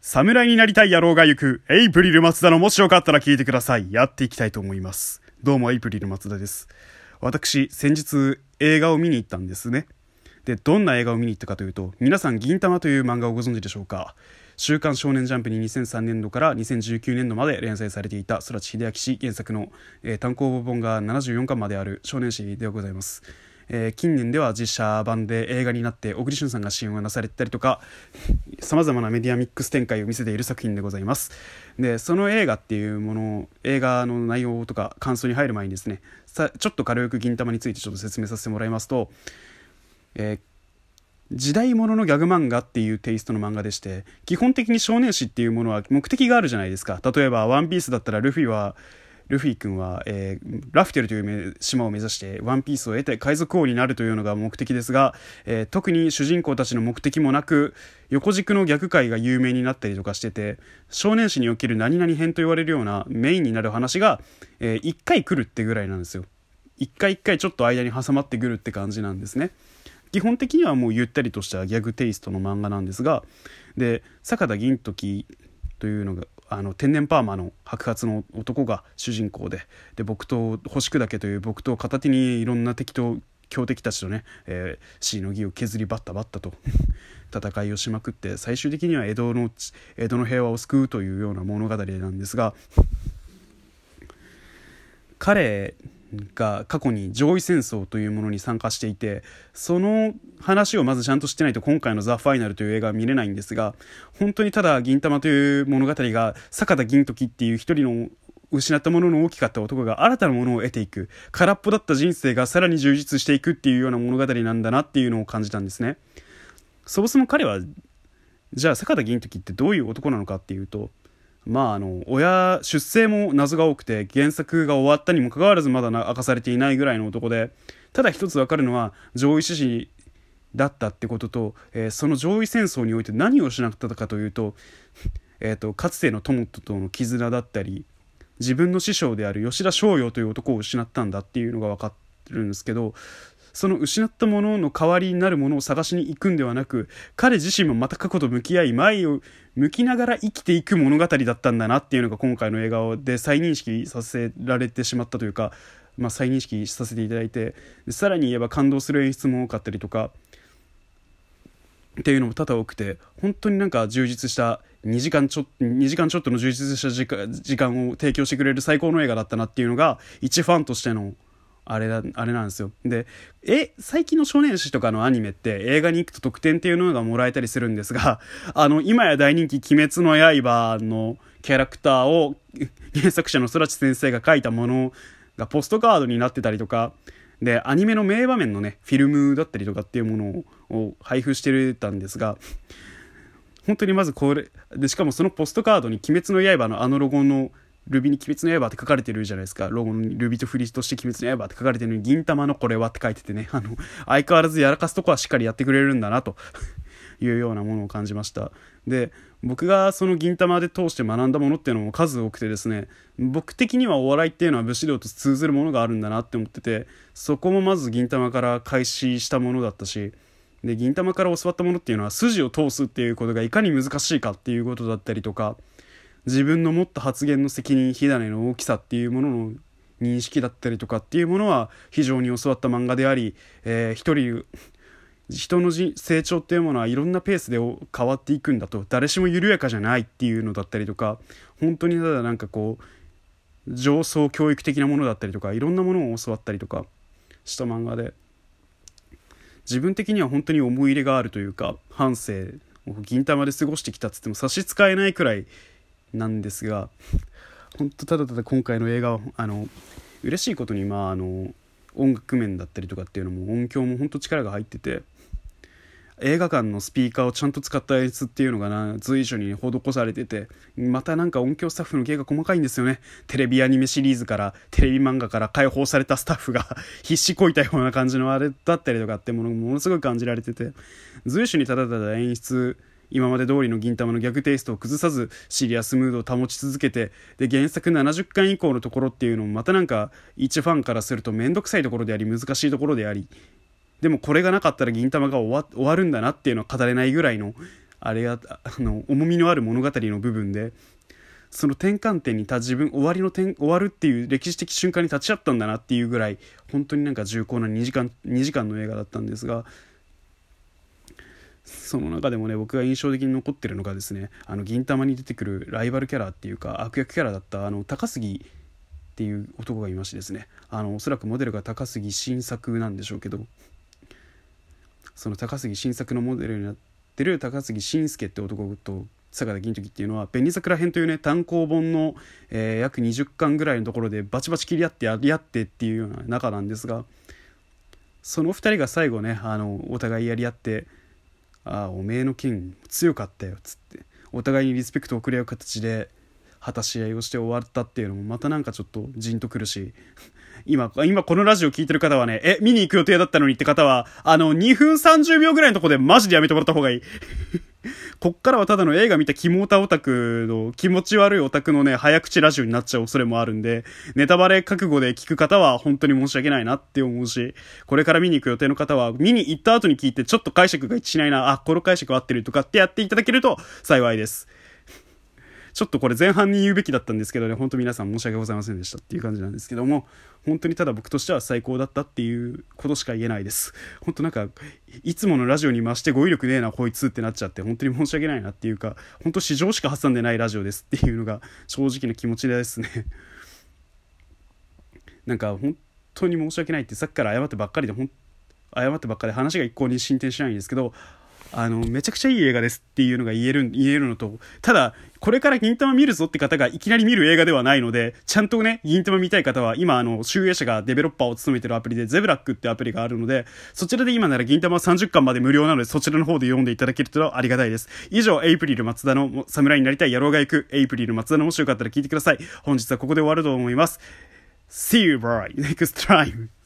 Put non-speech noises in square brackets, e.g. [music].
侍になりたい野郎が行く、エイプリル松田のもしよかったら聞いてください。やっていきたいと思います。どうも、エイプリル松田です。私、先日映画を見に行ったんですね。で、どんな映画を見に行ったかというと、皆さん、銀玉という漫画をご存知でしょうか週刊少年ジャンプに2003年度から2019年度まで連載されていた空知秀明氏原作の、えー単行本が74巻まである少年誌でございます。えー近年では実写版で映画になって小栗旬さんが主演をなされたりとかさまざまなメディアミックス展開を見せている作品でございます。でその映画っていうもの映画の内容とか感想に入る前にですねさちょっと軽く銀玉についてちょっと説明させてもらいますと、えー時代物のギャグ漫画っていうテイストの漫画でして基本的に少年誌っていうものは目的があるじゃないですか。例えば「ワンピースだったらルフィはルフィ君は、えーラフテルという島を目指してワンピースを得て海賊王になるというのが目的ですが、えー特に主人公たちの目的もなく横軸の逆界が有名になったりとかしてて少年誌における何々編と言われるようなメインになる話が、え1回来るってぐらいなんですよ。一回一回ちょっと間に挟まってくるって感じなんですね。基本的にはもうゆったりとしたギャグテイストの漫画なんですがで坂田銀時というのがあの天然パーマの白髪の男が主人公でで僕と星砕けという僕と片手にいろんな敵と強敵たちとね、えー、しのぎを削りバッタバッタと戦いをしまくって最終的には江戸の江戸の平和を救うというような物語なんですが彼が過去に上位戦争というものに参加していてその話をまずちゃんと知ってないと今回の「ザ・ファイナルという映画は見れないんですが本当にただ銀玉という物語が坂田銀時っていう一人の失ったものの大きかった男が新たなものを得ていく空っぽだった人生がさらに充実していくっていうような物語なんだなっていうのを感じたんですね。そもそも彼はじゃあ坂田銀時ってどういう男なのかっていうとまああの親出生も謎が多くて原作が終わったにもかかわらずまだ明かされていないぐらいの男でただ一つ分かるのは上位志士だったってことと、えーその上位戦争において何を失ったかというと,、えー、とかつての友との絆だったり自分の師匠である吉田松陽という男を失ったんだっていうのが分かるんですけどその失ったものの代わりになるものを探しに行くんではなく彼自身もまた過去と向き合い前を向きながら生きていく物語だったんだなっていうのが今回の映画で再認識させられてしまったというか、まあ、再認識させていただいてさらに言えば感動する演出も多かったりとかっていうのも多々多くて本当になんか充実した2時間ちょ2時間ちょっとの充実した時間時間を提供してくれる最高の映画だったなっていうのが一ファンとしてのあれだあれなんですよ。でえ最近の少年誌とかのアニメって映画に行くと特典っていうのがもらえたりするんですが [laughs] あの今や大人気「鬼滅の刃」のキャラクターを原作者の空知先生が書いたものがポストカードになってたりとかでアニメの名場面のねフィルムだったりとかっていうものを配布してたんですが本当にまずこれでしかもそのポストカードに「鬼滅の刃」のあのロゴのルビに鬼滅の刃って書かれてるじゃないですか。ロゴにルビとフリーとして鬼滅の刃って書かれてるのに銀玉のこれはって書いててねあの相変わらずやらかすとこはしっかりやってくれるんだなと。[laughs] いうようなものを感じました。で僕がその銀玉で通して学んだものっていうのも数多くてですね僕的にはお笑いっていうのは武士道と通ずるものがあるんだなって思っててそこもまず銀玉から開始したものだったしで銀玉から教わったものっていうのは筋を通すっていうことがいかに難しいかっていうことだったりとか自分の持った発言の責任火種の大きさっていうものの認識だったりとかっていうものは非常に教わった漫画であり、えー一人人の成長っていうものはいろんなペースで変わっていくんだと。誰しも緩やかじゃないっていうのだったりとか本当にただなんかこう上層教育的なものだったりとかいろんなものを教わったりとかした漫画で自分的には本当に思い入れがあるというか半生を銀玉で過ごしてきたっつっても差し支えないくらいなんですが本当ただただ今回の映画はあの嬉しいことにまああの音楽面だったりとかっていうのも音響も本当力が入ってて映画館のスピーカーをちゃんと使った演出っていうのがな随所に施されててまたなんか音響スタッフの芸が細かいんですよね。テレビアニメシリーズからテレビ漫画から解放されたスタッフが必死こいたような感じのあれだったりとかってものものすごい感じられてて随所にただただ演出今まで通りの銀玉の逆テイストを崩さずシリアスムードを保ち続けてで原作70巻以降のところっていうのもまたなんか一ファンからすると面倒くさいところであり難しいところでありでもこれがなかったら銀玉が終わ終わるんだなっていうのは語れないぐらいのあれがあの重みのある物語の部分でその転換点に立自分終わりの点終わるっていう歴史的瞬間に立ち会ったんだなっていうぐらい本当になんか重厚な2時間 ,2 時間の映画だったんですがその中でもね僕が印象的に残ってるのがですねあの銀魂に出てくるライバルキャラっていうか悪役キャラだったあの高杉っていう男がいましてですねあのおそらくモデルが高杉晋作なんでしょうけどその高杉晋作のモデルになってる高杉晋介って男と坂田銀時っていうのは「紅桜編」というね単行本の、えー、約20巻ぐらいのところでバチバチ切り合ってやり合ってっていうような仲なんですがその2人が最後ねあのお互いやり合って「ああおめえの剣強かったよ」つってお互いにリスペクトをくれ合う形で果たし合いをして終わったっていうのもまたなんかちょっとじんとくるし今、今このラジオ聞いてる方はね、え、見に行く予定だったのにって方は、あの、2分30秒ぐらいのとこでマジでやめてもらった方がいい。こっからはただの映画見たキモータオタクの気持ち悪いオタクのね、早口ラジオになっちゃう恐れもあるんで、ネタバレ覚悟で聞く方は本当に申し訳ないなって思うし、これから見に行く予定の方は、見に行った後に聞いてちょっと解釈が一致しないな、あ、この解釈合ってるとかってやっていただけると幸いです。ちょっとこれ前半に言うべきだったんですけどね、本当皆さん申し訳ございませんでしたっていう感じなんですけども、本当にただ僕としては最高だったっていうことしか言えないです。本当なんか、いつものラジオに増して語彙力ねえな、こいつってなっちゃって、本当に申し訳ないなっていうか、本当市場しか挟んでないラジオですっていうのが正直な気持ちですね。なんか本当に申し訳ないってさっきから謝ってばっかりで、謝ってばっかりで話が一向に進展しないんですけど、あの、めちゃくちゃいい映画ですっていうのが言える、言えるのと、ただ、これから銀玉見るぞって方がいきなり見る映画ではないので、ちゃんとね、銀玉見たい方は、今、あの、集英社がデベロッパーを務めてるアプリで、ゼブラックってアプリがあるので、そちらで今なら銀玉30巻まで無料なので、そちらの方で読んでいただけるとありがたいです。以上、エイプリル松田の侍になりたい野郎が行く、エイプリル松田のもしよかったら聞いてください。本日はここで終わると思います。See you, boy, [laughs] next time.